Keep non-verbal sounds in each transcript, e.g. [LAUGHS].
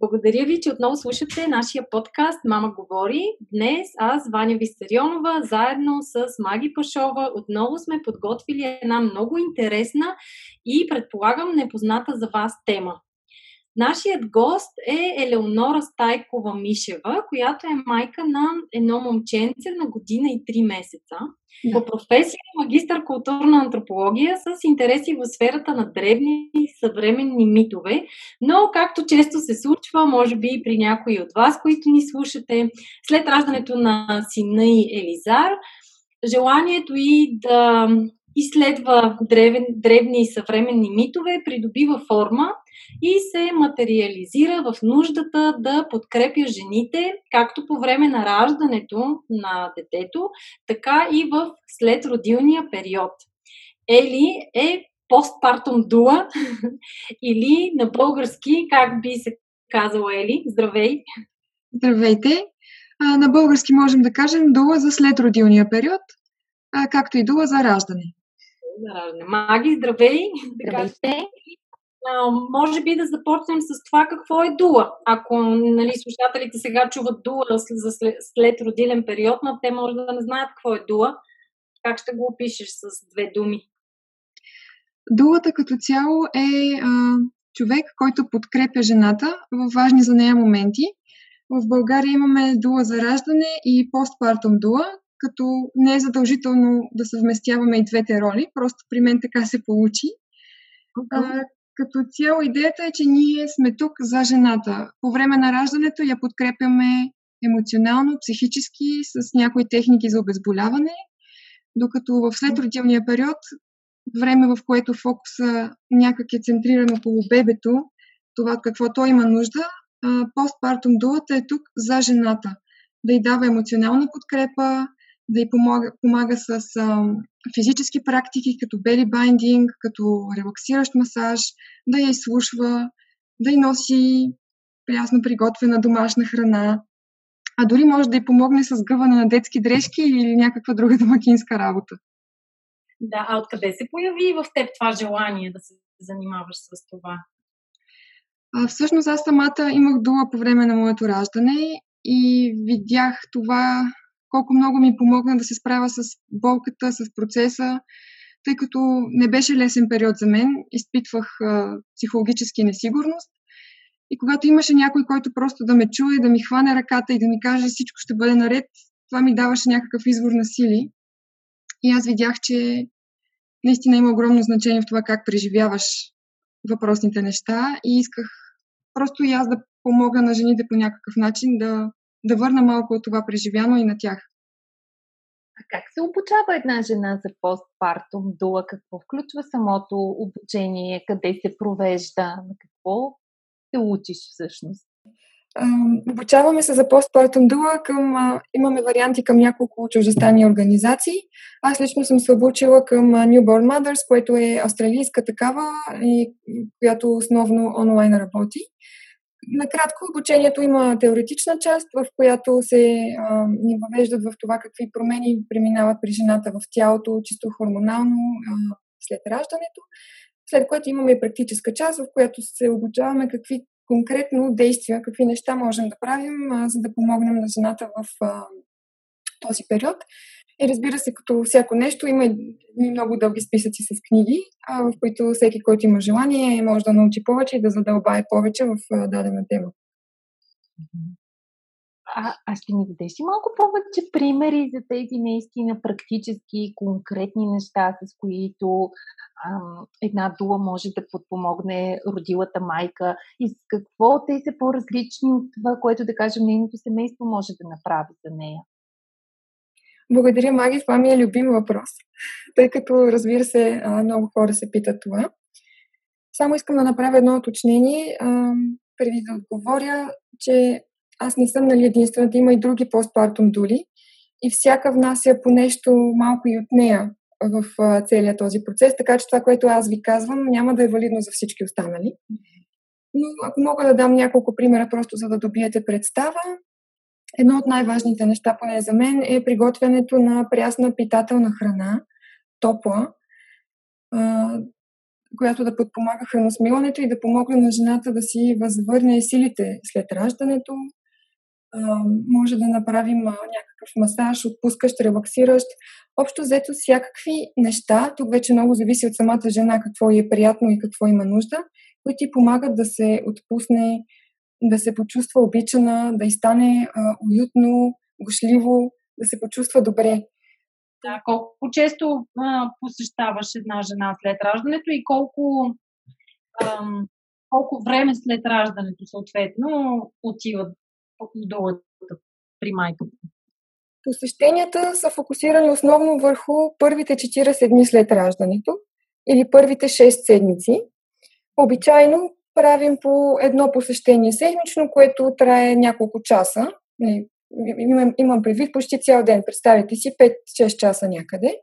Благодаря ви, че отново слушате нашия подкаст Мама говори. Днес аз, Ваня Висарионова, заедно с Маги Пашова, отново сме подготвили една много интересна и предполагам непозната за вас тема. Нашият гост е Елеонора Стайкова Мишева, която е майка на едно момченце на година и 3 месеца. По професия е магистър културна антропология с интереси в сферата на древни и съвременни митове, но както често се случва, може би и при някои от вас, които ни слушате, след раждането на сина и Елизар, желанието и да изследва древен, древни и съвременни митове, придобива форма и се материализира в нуждата да подкрепя жените, както по време на раждането на детето, така и в следродилния период. Ели е постпартум дуа [LAUGHS] или на български, как би се казала Ели? Здравей! Здравейте! А, на български можем да кажем дуа за следродилния период, а, както и дуа за раждане. За раждане. Маги, здравей! [LAUGHS] Здравейте! а, може би да започнем с това какво е дула. Ако нали, слушателите сега чуват дула за след, след родилен период, но те може да не знаят какво е дула. Как ще го опишеш с две думи? Дулата като цяло е а, човек, който подкрепя жената в важни за нея моменти. В България имаме дула за раждане и постпартум дула, като не е задължително да съвместяваме и двете роли, просто при мен така се получи. Okay. Като цяло идеята е, че ние сме тук за жената. По време на раждането я подкрепяме емоционално, психически, с някои техники за обезболяване, докато в следродилния период, време в което фокуса някак е центриран около бебето, това какво той има нужда, постпартум дулата е тук за жената. Да й дава емоционална подкрепа, да й помага, помага с а, физически практики, като бели байдинг, като релаксиращ масаж, да я изслушва, да й носи прясно приготвена домашна храна, а дори може да й помогне с гъване на детски дрежки или някаква друга домакинска работа. Да, а откъде се появи в теб това желание да се занимаваш с това? А, всъщност аз самата имах дула по време на моето раждане и видях това колко много ми помогна да се справя с болката, с процеса, тъй като не беше лесен период за мен, изпитвах а, психологически несигурност. И когато имаше някой, който просто да ме чуе, да ми хване ръката и да ми каже всичко ще бъде наред, това ми даваше някакъв извор на сили. И аз видях, че наистина има огромно значение в това как преживяваш въпросните неща и исках просто и аз да помогна на жените по някакъв начин да да върна малко от това преживяно и на тях. А как се обучава една жена за постпартум дула? Какво включва самото обучение? Къде се провежда? На какво се учиш всъщност? обучаваме се за постпартум дула към... Имаме варианти към няколко чуждестранни организации. Аз лично съм се обучила към Newborn Mothers, което е австралийска такава, и, която основно онлайн работи. Накратко, обучението има теоретична част, в която се а, ни въвеждат в това какви промени преминават при жената в тялото, чисто хормонално, а, след раждането. След което имаме и практическа част, в която се обучаваме какви конкретно действия, какви неща можем да правим, а, за да помогнем на жената в а, този период. И разбира се, като всяко нещо, има и много дълги списъци с книги, в които всеки, който има желание, може да научи повече и да задълбае повече в дадена тема. А, а ще ни дадеш ли малко повече примери за тези наистина практически, конкретни неща, с които ам, една дула може да подпомогне родилата майка и с какво те са по-различни от това, което, да кажем, нейното семейство може да направи за нея? Благодаря, Маги. Това ми е любим въпрос, тъй като, разбира се, много хора се питат това. Само искам да направя едно уточнение, преди да отговоря, че аз не съм нали, единствената, има и други постпартум дули. и всяка внася по нещо малко и от нея в целия този процес, така че това, което аз ви казвам, няма да е валидно за всички останали. Но ако мога да дам няколко примера, просто за да добиете представа, едно от най-важните неща, поне за мен, е приготвянето на прясна питателна храна, топла, която да подпомага храносмилането и да помогне на жената да си възвърне силите след раждането. може да направим някакъв масаж, отпускащ, релаксиращ. Общо взето всякакви неща, тук вече много зависи от самата жена какво е приятно и какво има нужда, които ти помагат да се отпусне, да се почувства обичана, да й стане а, уютно, гошливо, да се почувства добре. Да, колко често а, посещаваш една жена след раждането и колко, ам, колко време след раждането съответно отиват долата при майката? Посещенията са фокусирани основно върху първите 40 дни след раждането или първите 6 седмици. Обичайно правим по едно посещение седмично, което трае няколко часа. Нали, имам, имам предвид почти цял ден. Представете си 5-6 часа някъде.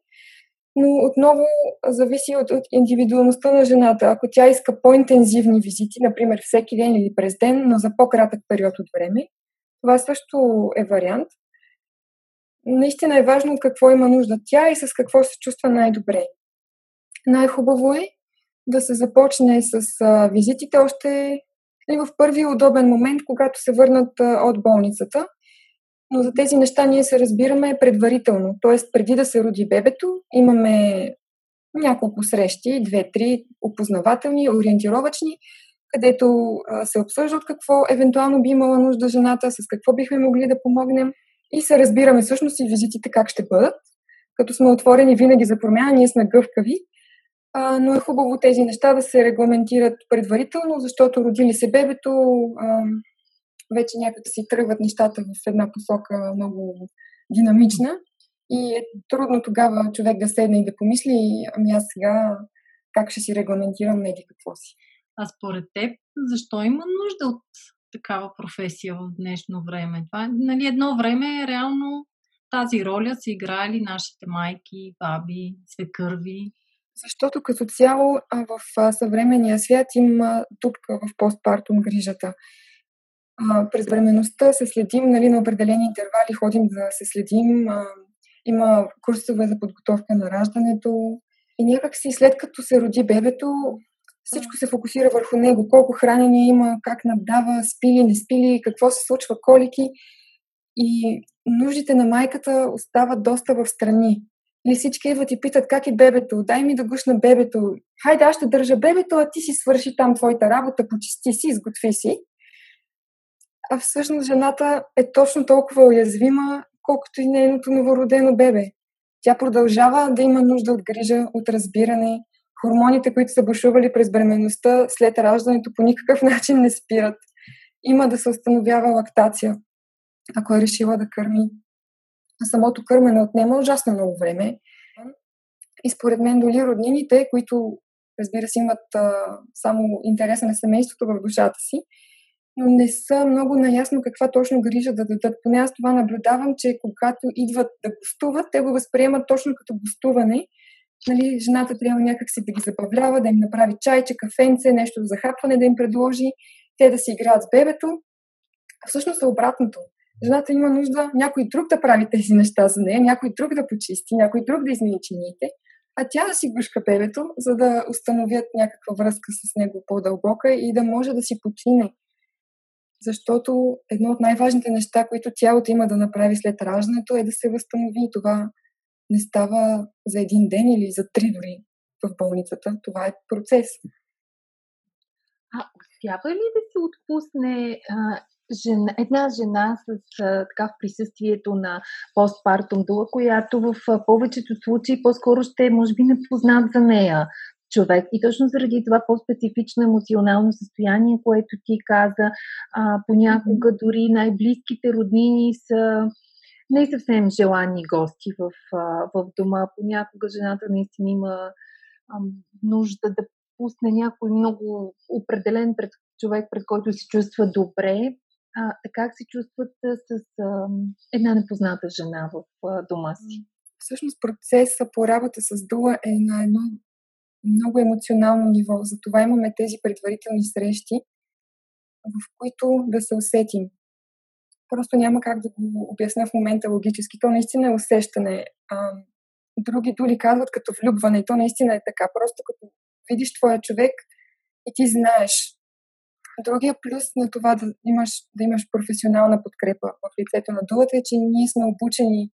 Но отново зависи от, от индивидуалността на жената. Ако тя иска по-интензивни визити, например всеки ден или през ден, но за по-кратък период от време, това също е вариант. Наистина е важно от какво има нужда тя и с какво се чувства най-добре. Най-хубаво е да се започне с а, визитите още нали, в първи удобен момент, когато се върнат а, от болницата. Но за тези неща ние се разбираме предварително. Тоест, преди да се роди бебето, имаме няколко срещи, две-три, опознавателни, ориентировачни, където а, се обсъжда от какво евентуално би имала нужда жената, с какво бихме могли да помогнем и се разбираме всъщност и визитите как ще бъдат. Като сме отворени винаги за промяна, ние сме гъвкави, но е хубаво тези неща да се регламентират предварително, защото родили се бебето, а, вече някак си тръгват нещата в една посока много динамична и е трудно тогава човек да седне и да помисли, ами аз сега как ще си регламентирам неди какво си. А според теб, защо има нужда от такава професия в днешно време? Това, нали, едно време реално тази роля са играли нашите майки, баби, свекърви. Защото като цяло в съвременния свят има тупка в постпартум грижата. През временността се следим нали, на определени интервали, ходим да се следим. Има курсове за подготовка на раждането. И някакси след като се роди бебето, всичко се фокусира върху него. Колко хранене има, как надава, спили, не спили, какво се случва, колики. И нуждите на майката остават доста в страни. Или всички идват и питат как е бебето, дай ми да гушна бебето, хайде аз ще държа бебето, а ти си свърши там твоята работа, почисти си, изготви си. А всъщност жената е точно толкова уязвима, колкото и нейното новородено бебе. Тя продължава да има нужда от грижа, от разбиране. Хормоните, които са бушували през бременността, след раждането по никакъв начин не спират. Има да се установява лактация, ако е решила да кърми самото кърмене отнема ужасно много време. И според мен доли роднините, които разбира се имат а, само интереса на семейството в душата си, но не са много наясно каква точно грижа да дадат. Поне аз това наблюдавам, че когато идват да гостуват, те го възприемат точно като гостуване. Нали, жената трябва някакси да ги забавлява, да им направи чайче, кафенце, нещо за захапване да им предложи, те да си играят с бебето. А всъщност е обратното жената има нужда някой друг да прави тези неща за нея, някой друг да почисти, някой друг да измени чиниите, а тя да си гушка бебето, за да установят някаква връзка с него по-дълбока и да може да си почине. Защото едно от най-важните неща, които тялото има да направи след раждането е да се възстанови. Това не става за един ден или за три дори в болницата. Това е процес. А успява ли да се отпусне а, жена, една жена с а, така в присъствието на постпартум дула, която в а, повечето случаи по-скоро ще може би не познат за нея човек. И точно заради това по-специфично емоционално състояние, което ти каза, а, понякога дори най-близките роднини са не съвсем желани гости в, в дома. Понякога жената наистина има а, нужда да пусне някой много определен пред човек, пред който се чувства добре, а, как се чувстват с а, една непозната жена в а, дома си? Всъщност процесът по работа с дула е на едно много емоционално ниво. Затова имаме тези предварителни срещи, в които да се усетим. Просто няма как да го обясня в момента логически. То наистина е усещане. А, други дули казват като влюбване. То наистина е така. Просто като видиш твоя човек и ти знаеш. Другия плюс на това да имаш, да имаш професионална подкрепа в лицето на дулата е, че ние сме обучени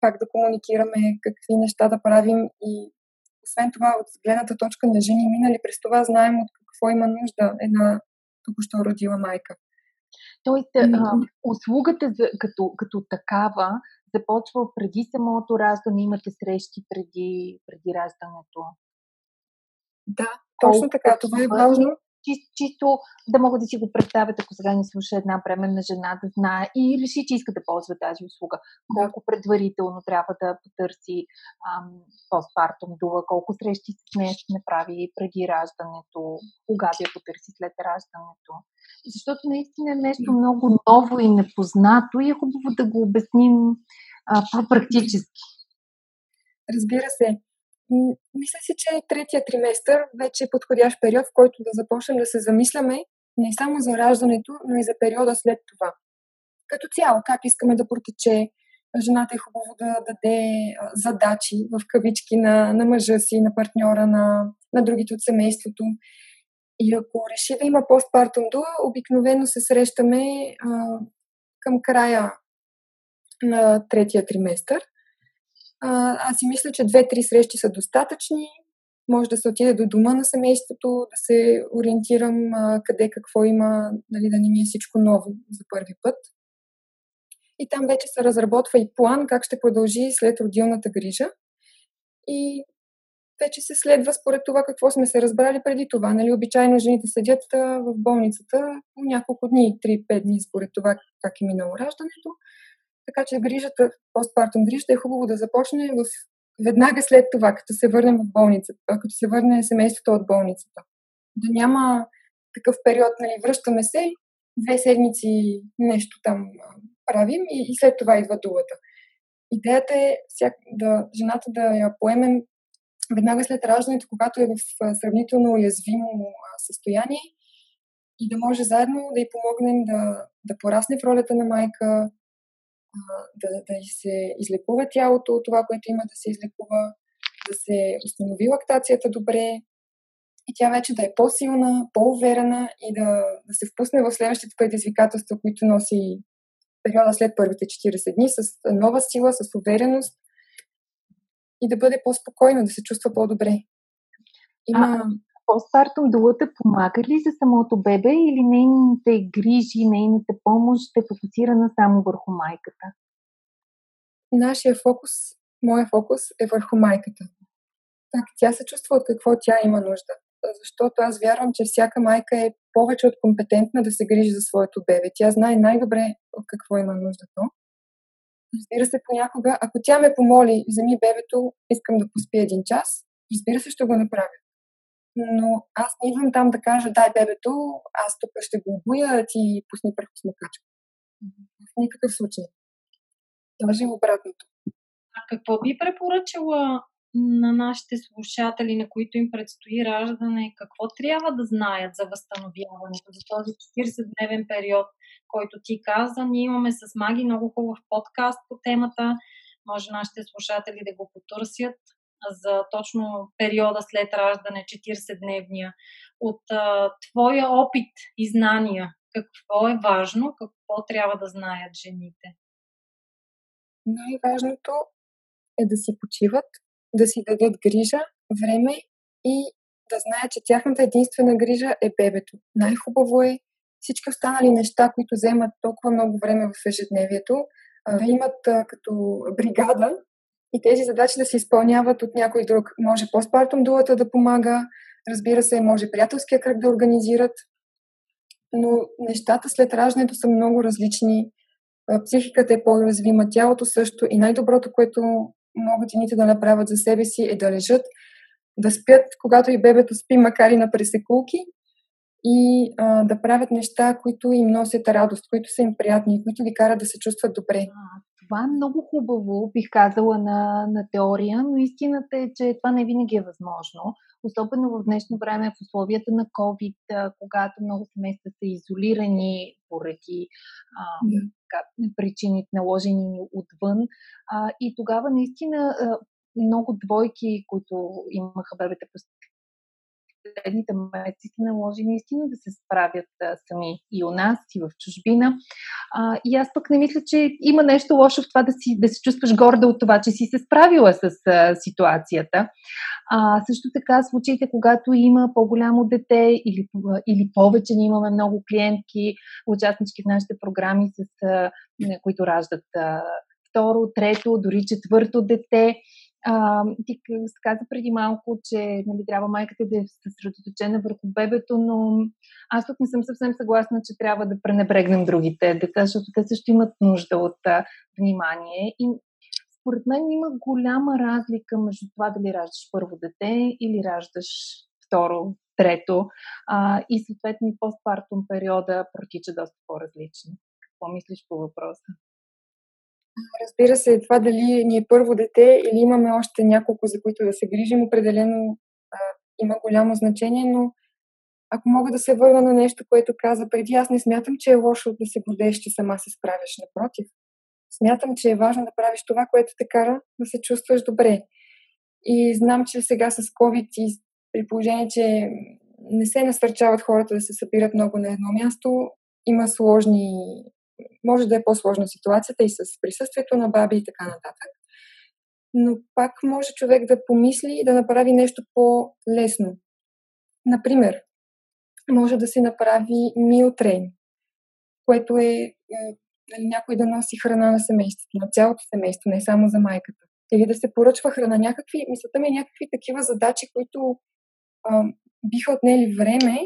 как да комуникираме, какви неща да правим и освен това, от гледната точка на жени минали през това, знаем от какво има нужда една току-що родила майка. Тоест, а, услугата за, като, като такава започва преди самото раждане, имате срещи преди, преди раждането. Да, точно така. Това е важно чисто, чисто да могат да си го представят, ако сега ни слуша една бременна жена, да знае и реши, че иска да ползва тази услуга. Колко предварително трябва да потърси ам, постпартум дула, колко срещи с нея ще направи преди раждането, кога да я потърси след раждането. Защото наистина е нещо много ново и непознато и е хубаво да го обясним а, по-практически. Разбира се. Мисля си, че третия триместър вече е подходящ период, в който да започнем да се замисляме не само за раждането, но и за периода след това. Като цяло, как искаме да протече, жената е хубаво да даде задачи в кавички на, на мъжа си, на партньора, на, на другите от семейството. И ако реши да има постпартум дуа, обикновено се срещаме а, към края на третия триместър – аз си мисля, че две-три срещи са достатъчни. Може да се отиде до дома на семейството, да се ориентирам а, къде какво има, нали, да не ми е всичко ново за първи път. И там вече се разработва и план как ще продължи след родилната грижа. И вече се следва според това какво сме се разбрали преди това. Нали, обичайно жените седят в болницата няколко дни, 3-5 дни според това как е минало раждането. Така че грижата, постпартум грижата е хубаво да започне в веднага след това, като се върнем в болницата, като се върне семейството от болницата. Да няма такъв период, нали, връщаме се, две седмици нещо там правим и, и след това идва дулата. Идеята е всяк, да, жената да я поемем веднага след раждането, когато е в сравнително уязвимо състояние и да може заедно да й помогнем да, да порасне в ролята на майка, да, да се излекува тялото, това, което има да се излекува, да се установи лактацията добре и тя вече да е по-силна, по-уверена и да, да се впусне в следващите предизвикателства, които носи периода след първите 40 дни с нова сила, с увереност и да бъде по-спокойна, да се чувства по-добре. Има... А, постпартум дулата помага ли за самото бебе или нейните грижи, нейната помощ е фокусирана само върху майката? Нашия фокус, моя фокус е върху майката. Так, тя се чувства от какво тя има нужда. Защото аз вярвам, че всяка майка е повече от компетентна да се грижи за своето бебе. Тя знае най-добре от какво има нужда то. Разбира се, понякога, ако тя ме помоли, вземи бебето, искам да поспи един час, разбира се, ще го направя но аз не идвам там да кажа, дай бебето, аз тук ще го обуя, ти пусни смъкачка. В никакъв случай. Даже обратното. А какво би препоръчала на нашите слушатели, на които им предстои раждане, какво трябва да знаят за възстановяването, за този 40-дневен период, който ти каза. Ние имаме с Маги много хубав подкаст по темата. Може нашите слушатели да го потърсят за точно периода след раждане, 40-дневния, от а, твоя опит и знания, какво е важно, какво трябва да знаят жените? Най-важното е да си почиват, да си дадат грижа, време и да знаят, че тяхната единствена грижа е бебето. Най-хубаво е всички останали неща, които вземат толкова много време в ежедневието, да имат а, като бригада, и тези задачи да се изпълняват от някой друг. Може постпартум дулата да помага, разбира се, може приятелския кръг да организират, но нещата след раждането са много различни. Психиката е по-уязвима, тялото също и най-доброто, което могат жените да направят за себе си е да лежат, да спят, когато и бебето спи, макар и на пресекулки, и а, да правят неща, които им носят радост, които са им приятни, които ги карат да се чувстват добре. Това е много хубаво, бих казала на, на теория, но истината е, че това не винаги е възможно. Особено в днешно време, в условията на COVID, когато много семейства са изолирани поради а, да. причини, наложени отвън. А, и тогава наистина а, много двойки, които имаха бебета последните месеци се наложи наистина да се справят а, сами и у нас, и в чужбина. А, и аз пък не мисля, че има нещо лошо в това да, си, да се чувстваш горда от това, че си се справила с а, ситуацията. А, също така, случаите, когато има по-голямо дете или, или повече, ние имаме много клиентки, участнички в нашите програми, с, а, които раждат а, второ, трето, дори четвърто дете. Ти каза преди малко, че нали, трябва майката да е съсредоточена върху бебето, но аз тук не съм съвсем съгласна, че трябва да пренебрегнем другите деца, защото те също имат нужда от а, внимание. И според мен има голяма разлика между това дали раждаш първо дете или раждаш второ, трето. А, и съответно и постпартум периода протича доста по-различно. Какво мислиш по въпроса? Разбира се, това дали ни е първо дете или имаме още няколко, за които да се грижим, определено а, има голямо значение, но ако мога да се върна на нещо, което каза преди, аз не смятам, че е лошо да се гордееш, че сама се справяш. Напротив, смятам, че е важно да правиш това, което те кара да се чувстваш добре. И знам, че сега с COVID и при положение, че не се насърчават хората да се събират много на едно място, има сложни може да е по-сложна ситуацията и с присъствието на баби и така нататък. Но пак може човек да помисли и да направи нещо по-лесно. Например, може да се направи милтрейн, което е, е нали, някой да носи храна на семейството, на цялото семейство, не само за майката. Или да се поръчва храна. Някакви, мисълта ми е някакви такива задачи, които а, биха отнели време,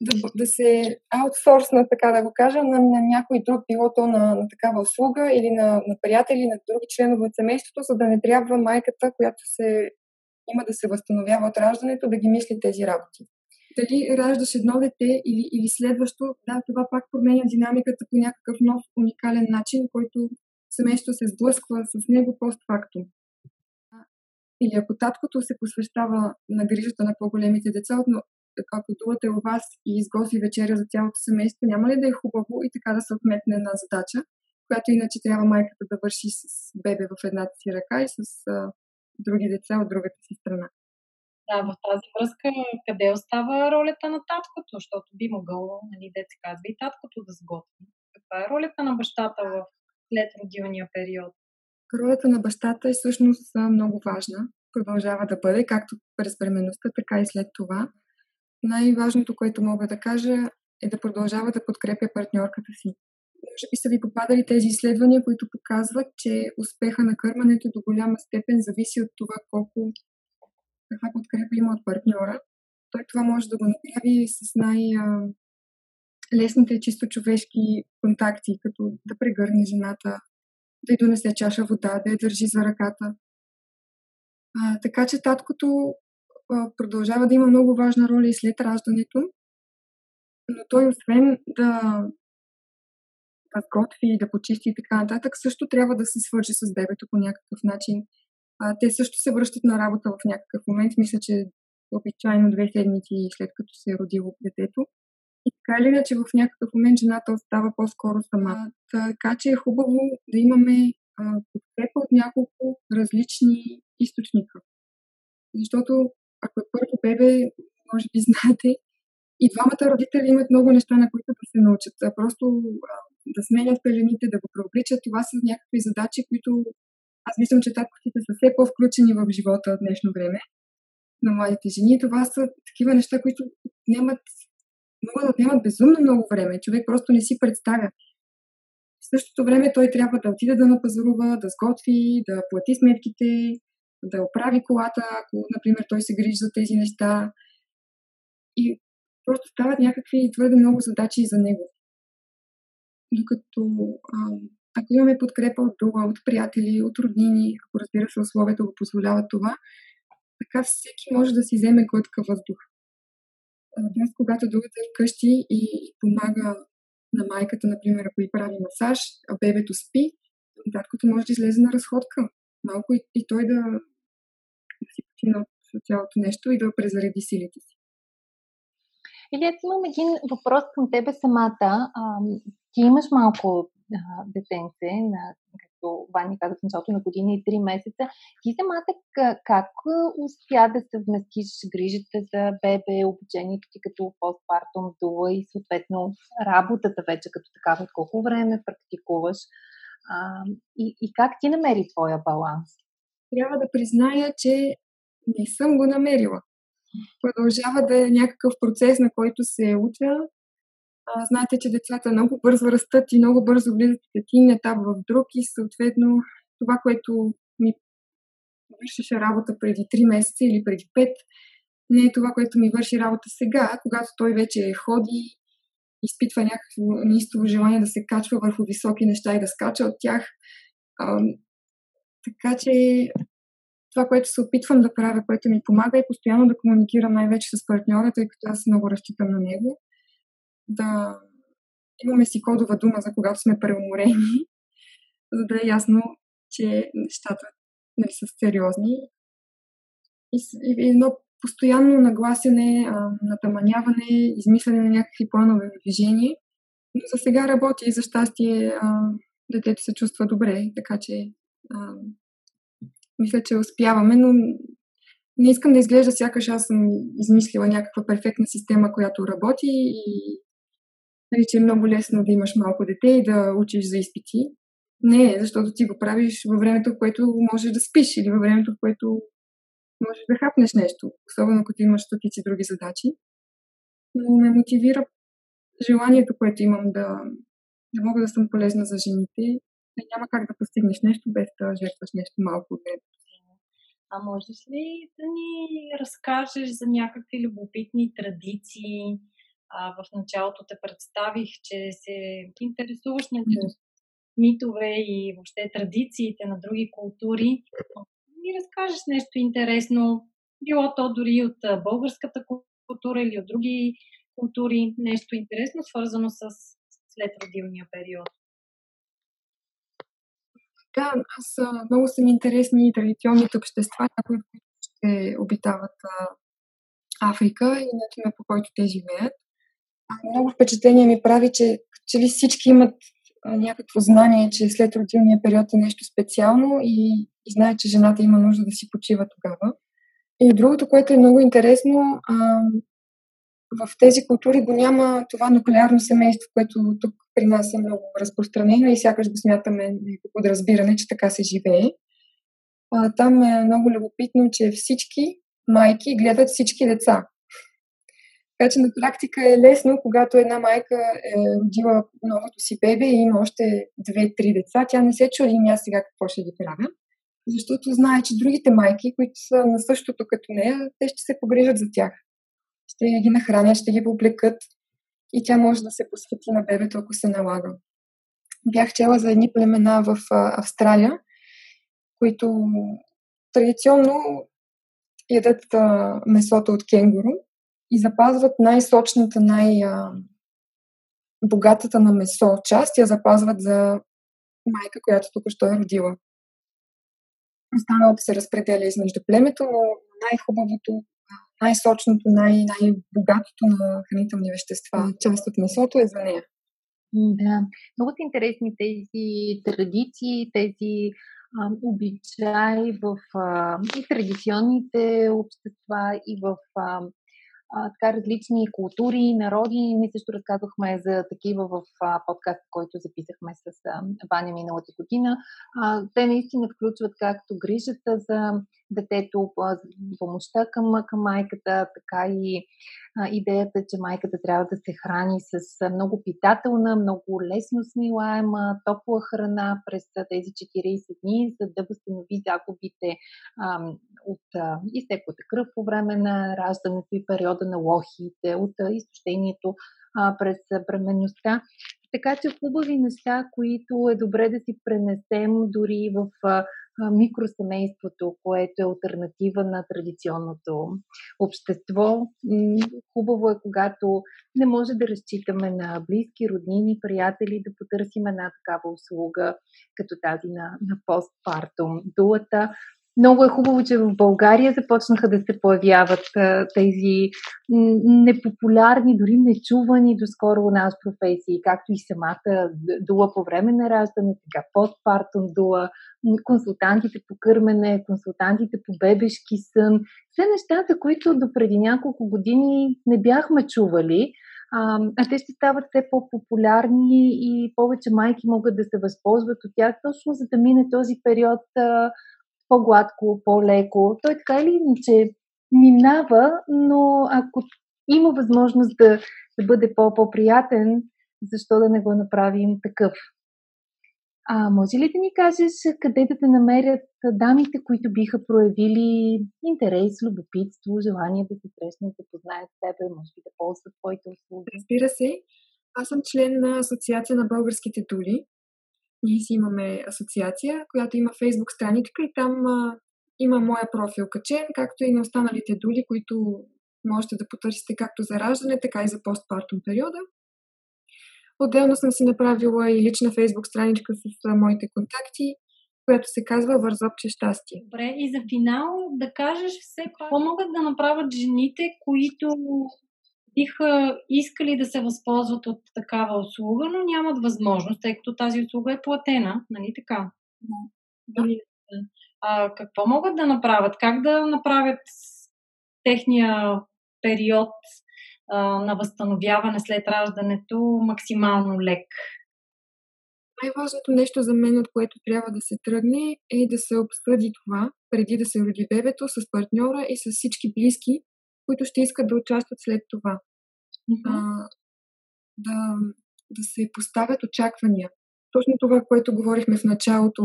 да, да се аутсорснат, така да го кажа, на, на някой друг, било то на, на такава услуга или на, на приятели, на други членове от семейството, за да не трябва майката, която се има да се възстановява от раждането, да ги мисли тези работи. Дали раждаш едно дете или, или следващо, да, това пак променя динамиката по някакъв нов, уникален начин, който семейството се сблъсква с него постфактум. Или ако таткото се посвещава на грижата на по-големите деца, ако дувате у вас и изготви вечеря за цялото семейство, няма ли да е хубаво и така да се отметне една задача, която иначе трябва майката да върши с бебе в едната си ръка и с а, други деца от другата си страна. Да, в тази връзка къде остава ролята на таткото, защото би могъл, нали, деца казва, и таткото да сготви. Каква е ролята на бащата в след родилния период? Ролята на бащата е всъщност много важна. Продължава да бъде, както през бременността, така и след това най-важното, което мога да кажа, е да продължава да подкрепя партньорката си. Може би са ви попадали тези изследвания, които показват, че успеха на кърмането до голяма степен зависи от това колко каква подкрепа има от партньора. Той това може да го направи с най- лесните чисто човешки контакти, като да прегърне жената, да й донесе чаша вода, да я държи за ръката. А, така че таткото продължава да има много важна роля и след раждането, но той освен да, сготви, да почисти и така нататък, също трябва да се свържи с бебето по някакъв начин. А, те също се връщат на работа в някакъв момент. Мисля, че обичайно две седмици след като се е родило детето. И така или иначе в някакъв момент жената остава по-скоро сама. Така че е хубаво да имаме подкрепа от няколко различни източника. Защото ако е първо бебе, може би [LAUGHS] знаете, и двамата родители имат много неща, на които да се научат. Просто да сменят пелените, да го преобличат, това са някакви задачи, които аз мислям, че таткотите са все по-включени в живота в днешно време на младите жени. Това са такива неща, които нямат, могат да отнемат безумно много време. Човек просто не си представя. В същото време той трябва да отиде да напазарува, да сготви, да плати сметките, да оправи колата, ако, например, той се грижи за тези неща. И просто стават някакви твърде много задачи за него. Докато а, ако имаме подкрепа от друга, от приятели, от роднини, ако разбира се условията го позволяват това, така всеки може да си вземе глътка въздух. Днес, когато другата е вкъщи и помага на майката, например, ако и прави масаж, а бебето спи, таткото може да излезе на разходка. Малко и, и той да, от цялото нещо и да презареди силите си. Или аз имам един въпрос към тебе самата. А, ти имаш малко а, детенце, на, както Вани каза в началото на година и 3 месеца. Ти самата как успя да съвместиш грижата за бебе, обучението ти като постпартум дула и съответно работата вече като такава, от колко време практикуваш а, и, и как ти намери твоя баланс? Трябва да призная, че не съм го намерила. Продължава да е някакъв процес, на който се уча. А, знаете, че децата много бързо растат и много бързо влизат от един етап в друг и съответно това, което ми вършеше работа преди 3 месеца или преди 5, не е това, което ми върши работа сега, когато той вече ходи, изпитва някакво неистово желание да се качва върху високи неща и да скача от тях. А, така че това, което се опитвам да правя, което ми помага е постоянно да комуникирам най-вече с партньора, тъй като аз много разчитам на него. Да имаме си кодова дума за когато сме преуморени, [LAUGHS] за да е ясно, че нещата нали, са сериозни. И, и едно постоянно нагласяне, натаманяване, измислене на някакви планове в движение. Но за сега работи и за щастие а, детето се чувства добре, така че а, мисля, че успяваме, но не искам да изглежда сякаш аз съм измислила някаква перфектна система, която работи и нали, че е много лесно да имаш малко дете и да учиш за изпити. Не, защото ти го правиш във времето, в което можеш да спиш или във времето, в което можеш да хапнеш нещо, особено като имаш стотици други задачи. Но ме мотивира желанието, което имам да, да мога да съм полезна за жените и няма как да постигнеш нещо без да жертваш нещо малко от времето А можеш ли да ни разкажеш за някакви любопитни традиции? А, в началото те представих, че се интересуваш някакви митове и въобще традициите на други култури. Ми разкажеш нещо интересно, било то дори от българската култура или от други култури, нещо интересно, свързано с след родилния период. Да, аз много са ми интересни и традиционните общества, някои които ще обитават а, Африка и начина по който те живеят. Много впечатление ми прави, че, че ли всички имат а, някакво знание, че след родилния период е нещо специално и, и знаят, че жената има нужда да си почива тогава. И другото, което е много интересно, а, в тези култури го няма това нуклеарно семейство, което тук при нас е много разпространено и сякаш го смятаме някакво подразбиране, че така се живее. А, там е много любопитно, че всички майки гледат всички деца. Така че на практика е лесно, когато една майка е родила новото си бебе и има още две-три деца, тя не се чуди ми аз сега какво ще ги правя, защото знае, че другите майки, които са на същото като нея, те ще се погрижат за тях ще ги нахранят, ще ги облекат и тя може да се посвети на бебето, ако се налага. Бях чела за едни племена в Австралия, които традиционно ядат месото от кенгуру и запазват най-сочната, най-богатата на месо част, я запазват за майка, която тук що е родила. Останалото се разпределя измежду племето, но най-хубавото най-сочното, най- най-богатото на хранителни вещества, част от месото е за нея. Да, много са интересни тези традиции, тези а, обичаи в а, и традиционните общества, и в а, а, така различни култури, народи. Ние също разказвахме за такива в а, подкаст, който записахме с а, Ваня миналата година. А, те наистина включват както грижата за детето, помощта към, към майката, така и а, идеята, че майката трябва да се храни с много питателна, много лесно смилаема, топла храна през тези 40 дни, за да възстанови загубите а, от а, изтеклата кръв по време на раждането и периода на лохите, от а, изтощението а, през бременността. Така че хубави неща, които е добре да си пренесем дори в а, микросемейството, което е альтернатива на традиционното общество. Хубаво е, когато не може да разчитаме на близки, роднини, приятели, да потърсим една такава услуга, като тази на, на постпартум дулата. Много е хубаво, че в България започнаха да се появяват тези непопулярни, дори нечувани доскоро у нас професии, както и самата дула по време на раждане, така постпартум дула, консултантите по кърмене, консултантите по бебешки сън. Все неща, за които до преди няколко години не бяхме чували, а, те ще стават все по-популярни и повече майки могат да се възползват от тях, точно за да мине този период по-гладко, по-леко. Той така или иначе минава, но ако има възможност да, да бъде по-приятен, защо да не го направим такъв? А може ли да ни кажеш къде да те намерят дамите, които биха проявили интерес, любопитство, желание да се срещнат, да познаят тебе, може би да ползват твоите услуги? Разбира се. Аз съм член на Асоциация на българските дули. Ние си имаме асоциация, която има фейсбук страничка и там а, има моя профил качен, както и на останалите дули, които можете да потърсите както за раждане, така и за постпартум периода. Отделно съм си направила и лична фейсбук страничка с моите контакти, която се казва Вързопче щастие. Добре, и за финал да кажеш все какво могат да направят жените, които биха искали да се възползват от такава услуга, но нямат възможност, тъй като тази услуга е платена, нали така? Да. А, какво могат да направят? Как да направят техния период а, на възстановяване след раждането максимално лек? Най-важното нещо за мен, от което трябва да се тръгне, е да се обсъди това, преди да се роди бебето, с партньора и с всички близки, които ще искат да участват след това. Mm-hmm. А, да, да се поставят очаквания. Точно това, което говорихме в началото,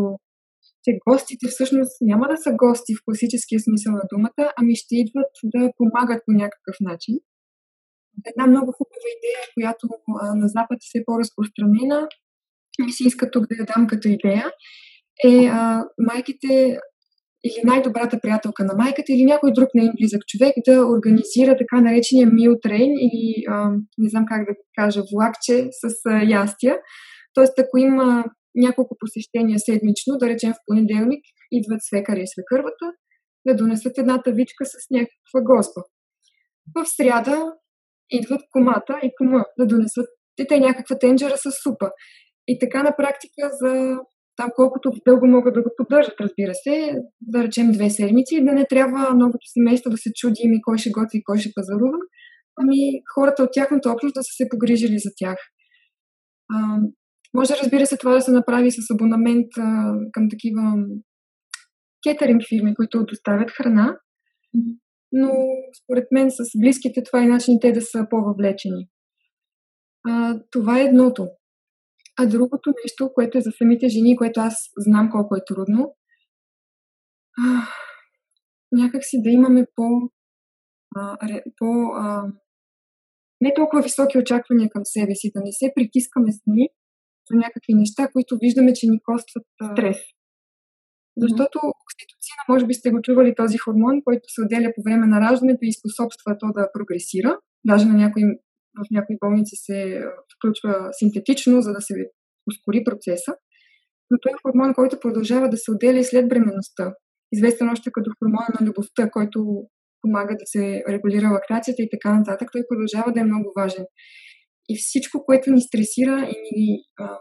че гостите всъщност няма да са гости в класическия смисъл на думата, ами ще идват да помагат по някакъв начин. Една много хубава идея, която а, на Запад е все по-разпространена, ми се иска тук да я дам като идея, е а, майките или най-добрата приятелка на майката или някой друг неин близък човек да организира така наречения meal train или а, не знам как да кажа, влакче с а, ястия. Тоест, ако има няколко посещения седмично, да речем в понеделник, идват свекаря и свекървата, да донесат една тавичка с някаква госба. В сряда идват комата и кома да донесат те някаква тенджера с супа. И така на практика за там колкото дълго могат да го поддържат, разбира се, да речем две седмици, да не трябва новото семейство да се чуди ми кой ще готви и кой ще пазарува, ами хората от тяхната общност да са се погрижили за тях. А, може, разбира се, това да се направи с абонамент а, към такива кетеринг фирми, които доставят храна, но според мен с близките това е начин те да са по-въвлечени. А, това е едното. А другото нещо, което е за самите жени, което аз знам колко е трудно, а, някак си да имаме по, а, по а, не толкова високи очаквания към себе си, да не се притискаме сами за някакви неща, които виждаме, че ни костват а, стрес. Защото окситоцина, може би сте го чували този хормон, който се отделя по време на раждането и способства то да прогресира. Даже на някои в някои болници се включва синтетично, за да се ускори процеса. Но той е хормон, който продължава да се отделя и след бременността. Известен още като хормона на любовта, който помага да се регулира лактацията и така нататък. Той продължава да е много важен. И всичко, което ни стресира и ни а,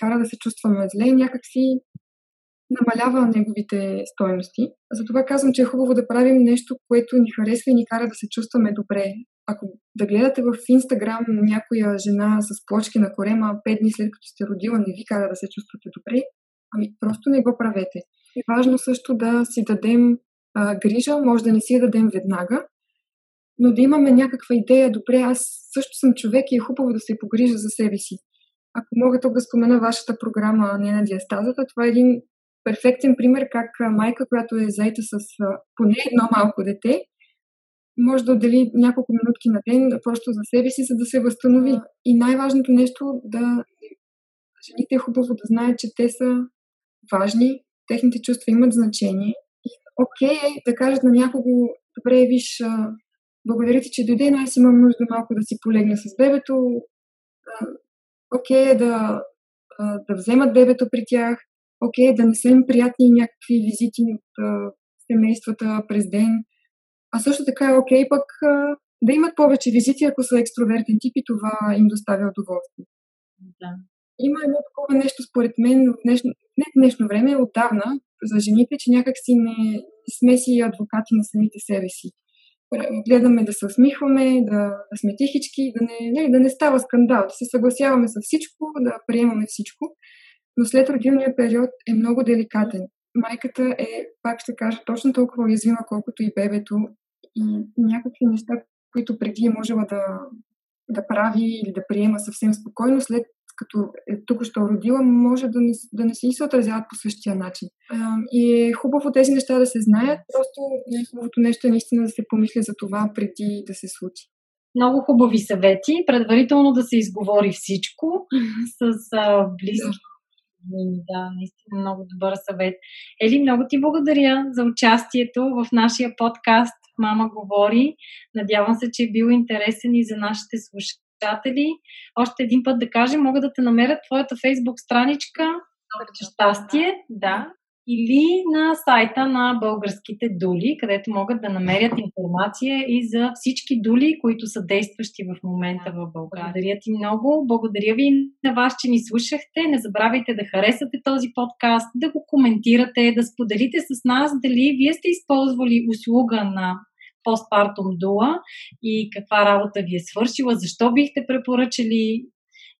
кара да се чувстваме зле, някакси намалява неговите стоености. Затова казвам, че е хубаво да правим нещо, което ни харесва и ни кара да се чувстваме добре. Ако да гледате в Инстаграм някоя жена с плочки на корема пет дни след като сте родила, не ви кара да се чувствате добре, ами просто не го правете. И важно също да си дадем а, грижа, може да не си я дадем веднага, но да имаме някаква идея, добре, аз също съм човек и е хубаво да се погрижа за себе си. Ако мога тук да спомена вашата програма Не на диастазата, това е един перфектен пример как майка, която е заета с поне едно малко дете, може да отдели няколко минутки на ден просто за себе си, за да се възстанови. И най-важното нещо да жените е хубаво да знаят, че те са важни, техните чувства имат значение. И окей е да кажат на някого, добре, виж, благодаря ти, че дойде, но аз имам нужда малко да си полегна с бебето. Окей е да, да вземат бебето при тях. Окей е да не са им приятни някакви визити от семействата през ден. А също така е окей пък да имат повече визити, ако са екстровертен тип и това им доставя удоволствие. Да. Има едно такова нещо, според мен, в днешно, не днешно време, отдавна, за жените, че някак си не, не сме си адвокати на самите себе си. Гледаме да се усмихваме, да, да сме тихички, да не, не, да не става скандал, да се съгласяваме с всичко, да приемаме всичко. Но след родилния период е много деликатен. Майката е, пак ще кажа, точно толкова уязвима, колкото и бебето. И някакви неща, които преди е можела да, да прави или да приема съвсем спокойно, след като е тук що родила, може да не, да не се отразяват по същия начин. И е хубаво тези неща да се знаят, просто най-хубавото нещо е наистина да се помисли за това преди да се случи. Много хубави съвети. Предварително да се изговори всичко с а, близки. Да, наистина много добър съвет. Ели, много ти благодаря за участието в нашия подкаст Мама говори. Надявам се, че е бил интересен и за нашите слушатели. Още един път да кажем, могат да те намерят твоята фейсбук страничка. Щастие, да, или на сайта на българските дули, където могат да намерят информация и за всички дули, които са действащи в момента в България. Благодаря ти много. Благодаря ви на вас, че ни слушахте. Не забравяйте да харесате този подкаст, да го коментирате, да споделите с нас дали вие сте използвали услуга на постпартум дула и каква работа ви е свършила, защо бихте препоръчали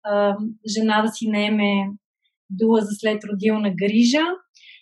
а, жена да си наеме дула за след родилна грижа